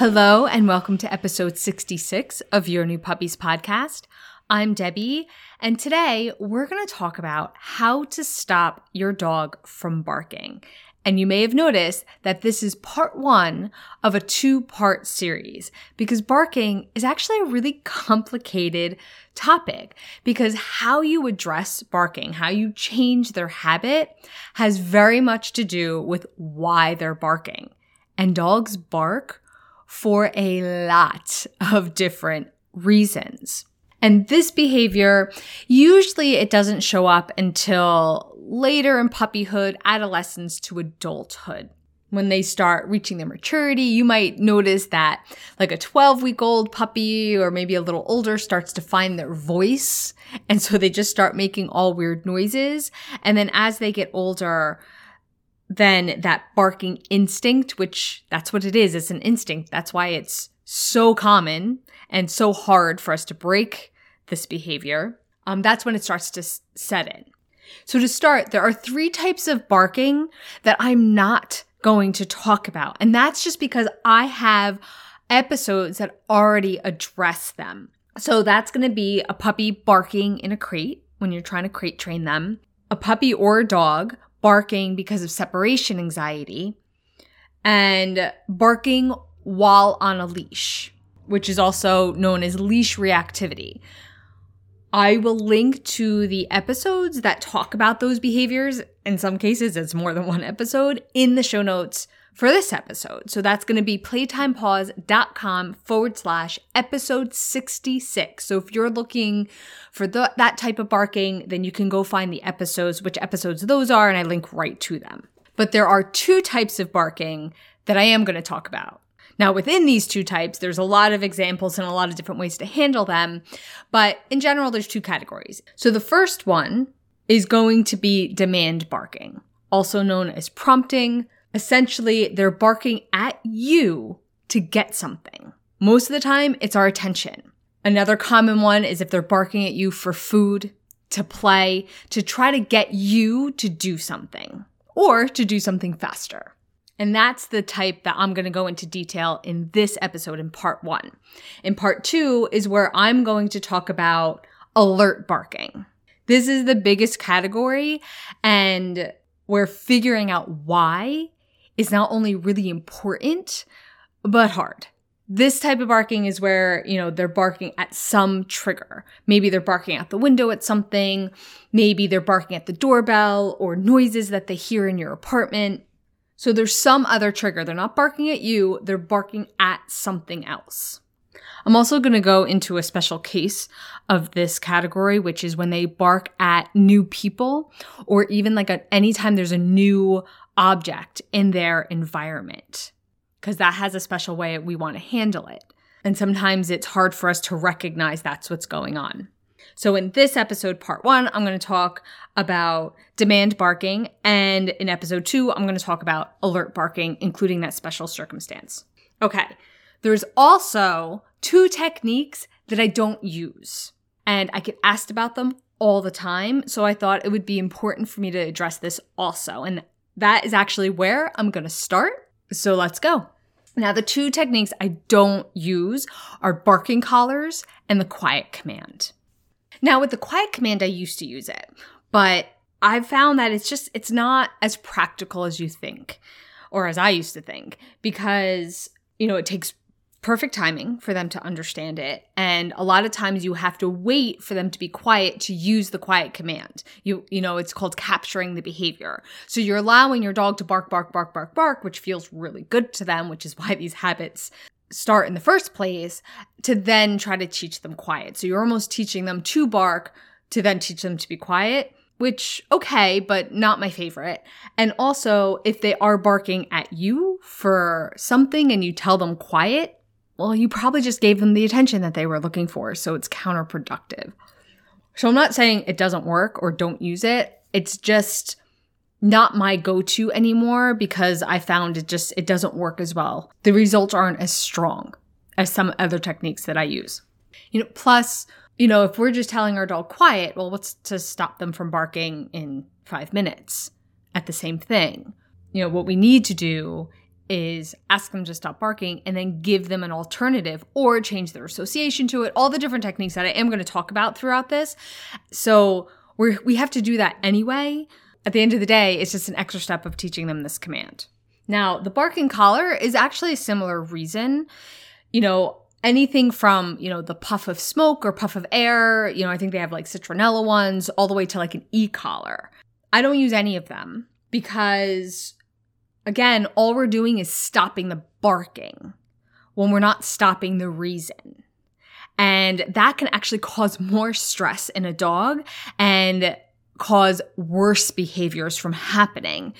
Hello, and welcome to episode 66 of Your New Puppies podcast. I'm Debbie, and today we're going to talk about how to stop your dog from barking. And you may have noticed that this is part one of a two part series because barking is actually a really complicated topic because how you address barking, how you change their habit has very much to do with why they're barking. And dogs bark for a lot of different reasons. And this behavior, usually it doesn't show up until later in puppyhood, adolescence to adulthood. When they start reaching their maturity, you might notice that like a 12 week old puppy or maybe a little older starts to find their voice. And so they just start making all weird noises. And then as they get older, then that barking instinct, which that's what it is, it's an instinct. That's why it's so common and so hard for us to break this behavior. Um, that's when it starts to s- set in. So to start, there are three types of barking that I'm not going to talk about. And that's just because I have episodes that already address them. So that's going to be a puppy barking in a crate when you're trying to crate train them, a puppy or a dog barking because of separation anxiety, and barking while on a leash, which is also known as leash reactivity. I will link to the episodes that talk about those behaviors. In some cases, it's more than one episode in the show notes for this episode. So that's going to be playtimepaws.com forward slash episode 66. So if you're looking for the, that type of barking, then you can go find the episodes, which episodes those are, and I link right to them. But there are two types of barking that I am going to talk about. Now, within these two types, there's a lot of examples and a lot of different ways to handle them. But in general, there's two categories. So the first one is going to be demand barking, also known as prompting. Essentially, they're barking at you to get something. Most of the time, it's our attention. Another common one is if they're barking at you for food, to play, to try to get you to do something or to do something faster. And that's the type that I'm going to go into detail in this episode in part one. In part two is where I'm going to talk about alert barking. This is the biggest category, and we're figuring out why is not only really important, but hard. This type of barking is where, you know, they're barking at some trigger. Maybe they're barking out the window at something. Maybe they're barking at the doorbell or noises that they hear in your apartment. So there's some other trigger. They're not barking at you, they're barking at something else. I'm also going to go into a special case of this category, which is when they bark at new people or even like a, anytime there's a new object in their environment, because that has a special way we want to handle it. And sometimes it's hard for us to recognize that's what's going on. So, in this episode, part one, I'm going to talk about demand barking. And in episode two, I'm going to talk about alert barking, including that special circumstance. Okay. There's also two techniques that I don't use, and I get asked about them all the time. So, I thought it would be important for me to address this also. And that is actually where I'm going to start. So, let's go. Now, the two techniques I don't use are barking collars and the quiet command. Now, with the quiet command, I used to use it, but I've found that it's just, it's not as practical as you think, or as I used to think, because, you know, it takes perfect timing for them to understand it. And a lot of times you have to wait for them to be quiet to use the quiet command. You, you know, it's called capturing the behavior. So you're allowing your dog to bark, bark, bark, bark, bark, which feels really good to them, which is why these habits start in the first place to then try to teach them quiet. So you're almost teaching them to bark to then teach them to be quiet, which, okay, but not my favorite. And also, if they are barking at you for something and you tell them quiet, well, you probably just gave them the attention that they were looking for. So it's counterproductive. So I'm not saying it doesn't work or don't use it. It's just not my go-to anymore because I found it just it doesn't work as well. The results aren't as strong as some other techniques that I use. You know, plus, you know, if we're just telling our dog quiet, well, what's to stop them from barking in 5 minutes at the same thing? You know, what we need to do is ask them to stop barking and then give them an alternative or change their association to it. All the different techniques that I am going to talk about throughout this. So, we we have to do that anyway at the end of the day, it's just an extra step of teaching them this command. Now, the barking collar is actually a similar reason. You know, anything from, you know, the puff of smoke or puff of air, you know, I think they have like citronella ones, all the way to like an e collar. I don't use any of them because, again, all we're doing is stopping the barking when we're not stopping the reason. And that can actually cause more stress in a dog and cause worse behaviors from happening.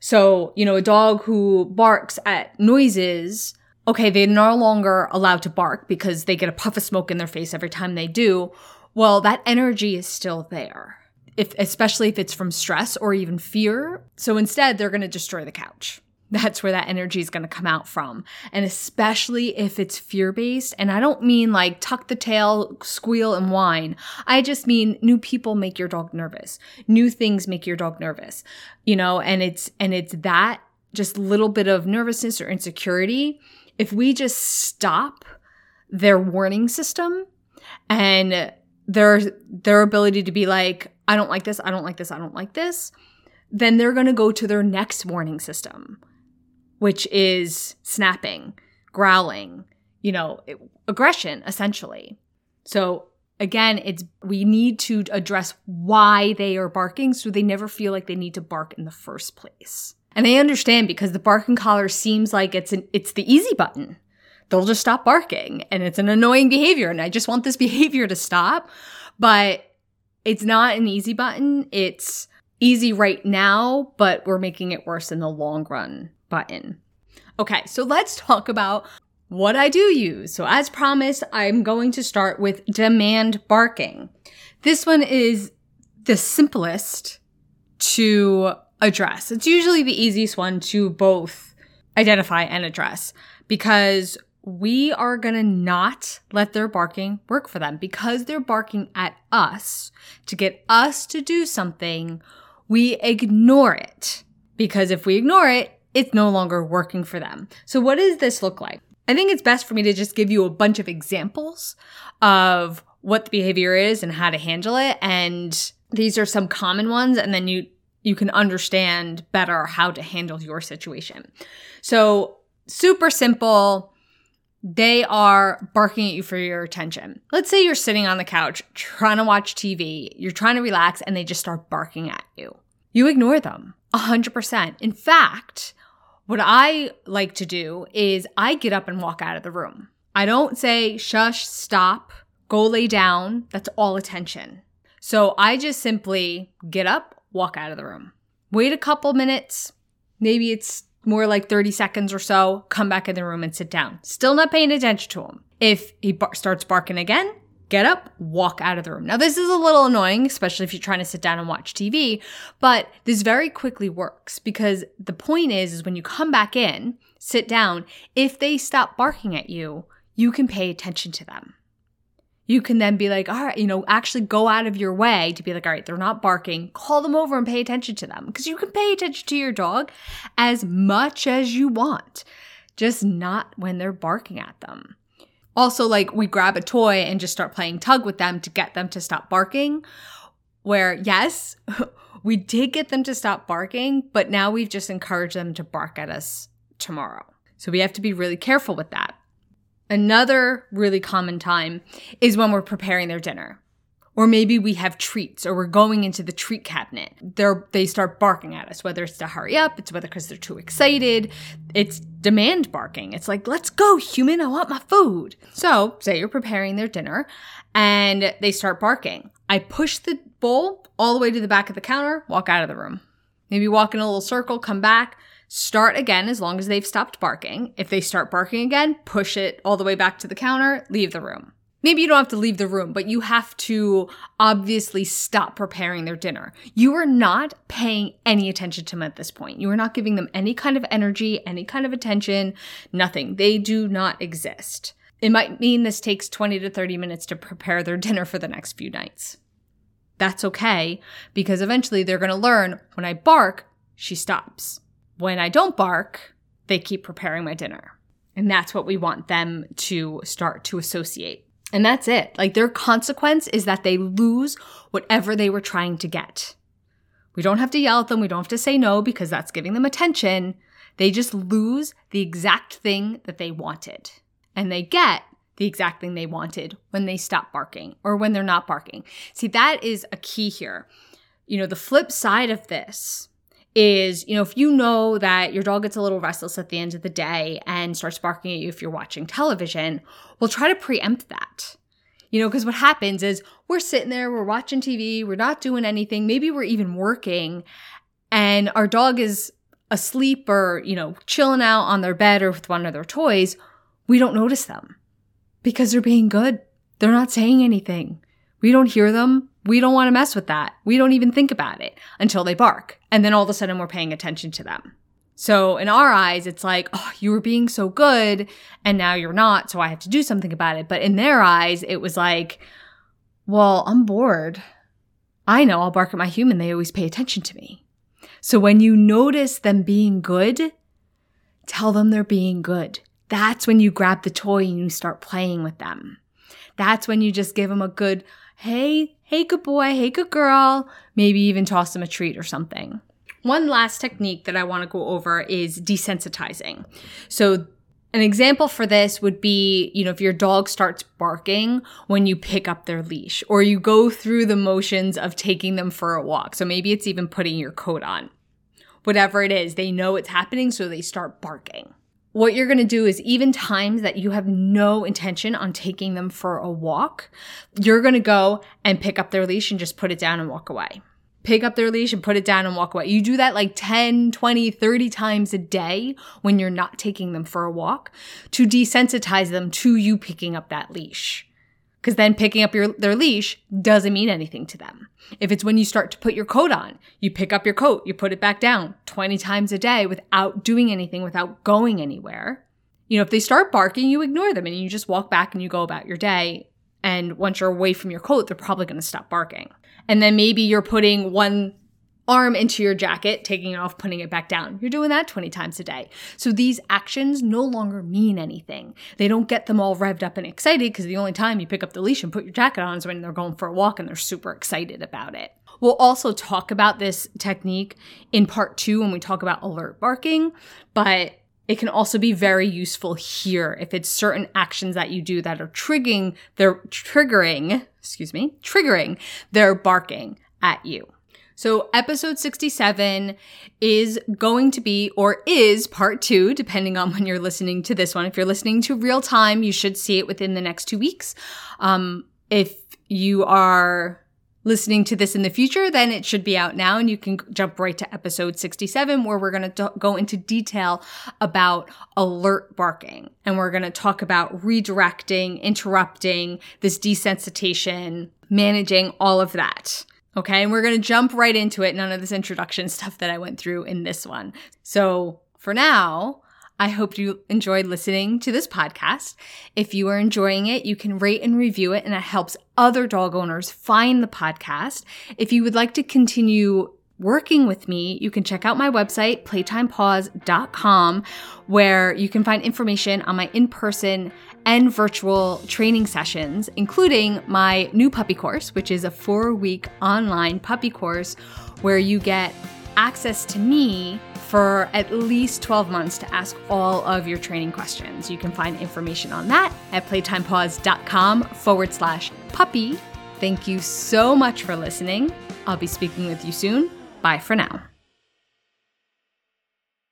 So, you know, a dog who barks at noises, okay, they're no longer allowed to bark because they get a puff of smoke in their face every time they do. Well, that energy is still there. If, especially if it's from stress or even fear. So instead, they're going to destroy the couch. That's where that energy is going to come out from. And especially if it's fear based. And I don't mean like tuck the tail, squeal, and whine. I just mean new people make your dog nervous. New things make your dog nervous. You know, and it's, and it's that just little bit of nervousness or insecurity. If we just stop their warning system and their, their ability to be like, I don't like this, I don't like this, I don't like this, then they're going to go to their next warning system which is snapping, growling, you know, aggression essentially. So again, it's we need to address why they are barking so they never feel like they need to bark in the first place. And they understand because the barking collar seems like it's an it's the easy button. They'll just stop barking and it's an annoying behavior and I just want this behavior to stop, but it's not an easy button. It's easy right now, but we're making it worse in the long run button. Okay, so let's talk about what I do use. So as promised, I'm going to start with demand barking. This one is the simplest to address. It's usually the easiest one to both identify and address because we are going to not let their barking work for them because they're barking at us to get us to do something. We ignore it because if we ignore it, it's no longer working for them. So, what does this look like? I think it's best for me to just give you a bunch of examples of what the behavior is and how to handle it. And these are some common ones, and then you you can understand better how to handle your situation. So, super simple. They are barking at you for your attention. Let's say you're sitting on the couch trying to watch TV, you're trying to relax, and they just start barking at you. You ignore them 100%. In fact, what I like to do is I get up and walk out of the room. I don't say, shush, stop, go lay down. That's all attention. So I just simply get up, walk out of the room. Wait a couple minutes. Maybe it's more like 30 seconds or so. Come back in the room and sit down. Still not paying attention to him. If he bar- starts barking again, get up, walk out of the room. Now, this is a little annoying, especially if you're trying to sit down and watch TV, but this very quickly works because the point is, is when you come back in, sit down, if they stop barking at you, you can pay attention to them. You can then be like, all right, you know, actually go out of your way to be like, all right, they're not barking. Call them over and pay attention to them because you can pay attention to your dog as much as you want, just not when they're barking at them. Also, like we grab a toy and just start playing tug with them to get them to stop barking. Where, yes, we did get them to stop barking, but now we've just encouraged them to bark at us tomorrow. So we have to be really careful with that. Another really common time is when we're preparing their dinner. Or maybe we have treats or we're going into the treat cabinet. They're, they start barking at us, whether it's to hurry up, it's whether because they're too excited. It's demand barking. It's like, let's go, human, I want my food. So, say you're preparing their dinner and they start barking. I push the bowl all the way to the back of the counter, walk out of the room. Maybe walk in a little circle, come back, Start again as long as they've stopped barking. If they start barking again, push it all the way back to the counter, leave the room. Maybe you don't have to leave the room, but you have to obviously stop preparing their dinner. You are not paying any attention to them at this point. You are not giving them any kind of energy, any kind of attention, nothing. They do not exist. It might mean this takes 20 to 30 minutes to prepare their dinner for the next few nights. That's okay because eventually they're going to learn when I bark, she stops. When I don't bark, they keep preparing my dinner. And that's what we want them to start to associate. And that's it. Like their consequence is that they lose whatever they were trying to get. We don't have to yell at them. We don't have to say no because that's giving them attention. They just lose the exact thing that they wanted. And they get the exact thing they wanted when they stop barking or when they're not barking. See, that is a key here. You know, the flip side of this is, you know, if you know that your dog gets a little restless at the end of the day and starts barking at you if you're watching television, well, try to preempt that. You know, because what happens is we're sitting there, we're watching TV, we're not doing anything, maybe we're even working, and our dog is asleep or, you know, chilling out on their bed or with one of their toys. We don't notice them because they're being good. They're not saying anything. We don't hear them. We don't want to mess with that. We don't even think about it until they bark. And then all of a sudden we're paying attention to them. So in our eyes, it's like, oh, you were being so good and now you're not. So I have to do something about it. But in their eyes, it was like, well, I'm bored. I know I'll bark at my human. They always pay attention to me. So when you notice them being good, tell them they're being good. That's when you grab the toy and you start playing with them. That's when you just give them a good, hey, hey, good boy, hey, good girl, maybe even toss them a treat or something. One last technique that I want to go over is desensitizing. So, an example for this would be, you know, if your dog starts barking when you pick up their leash or you go through the motions of taking them for a walk. So maybe it's even putting your coat on. Whatever it is, they know it's happening, so they start barking what you're going to do is even times that you have no intention on taking them for a walk, you're going to go and pick up their leash and just put it down and walk away. Pick up their leash and put it down and walk away. You do that like 10, 20, 30 times a day when you're not taking them for a walk to desensitize them to you picking up that leash. Because then picking up your, their leash doesn't mean anything to them. If it's when you start to put your coat on, you pick up your coat, you put it back down 20 times a day without doing anything, without going anywhere. You know, if they start barking, you ignore them and you just walk back and you go about your day. And once you're away from your coat, they're probably going to stop barking. And then maybe you're putting one arm into your jacket, taking it off, putting it back down. You're doing that 20 times a day. So these actions no longer mean anything. They don't get them all revved up and excited because the only time you pick up the leash and put your jacket on is when they're going for a walk and they're super excited about it. We'll also talk about this technique in part two when we talk about alert barking, but it can also be very useful here if it's certain actions that you do that are triggering they're triggering, excuse me, triggering their barking at you. So, episode 67 is going to be, or is part two, depending on when you're listening to this one. If you're listening to real time, you should see it within the next two weeks. Um, if you are listening to this in the future, then it should be out now and you can jump right to episode 67 where we're going to go into detail about alert barking and we're going to talk about redirecting, interrupting, this desensitization, managing all of that. Okay, and we're going to jump right into it. None of this introduction stuff that I went through in this one. So for now, I hope you enjoyed listening to this podcast. If you are enjoying it, you can rate and review it, and it helps other dog owners find the podcast. If you would like to continue working with me, you can check out my website, playtimepaws.com, where you can find information on my in person and virtual training sessions, including my new puppy course, which is a four week online puppy course where you get access to me for at least 12 months to ask all of your training questions. You can find information on that at playtimepaws.com forward slash puppy. Thank you so much for listening. I'll be speaking with you soon. Bye for now.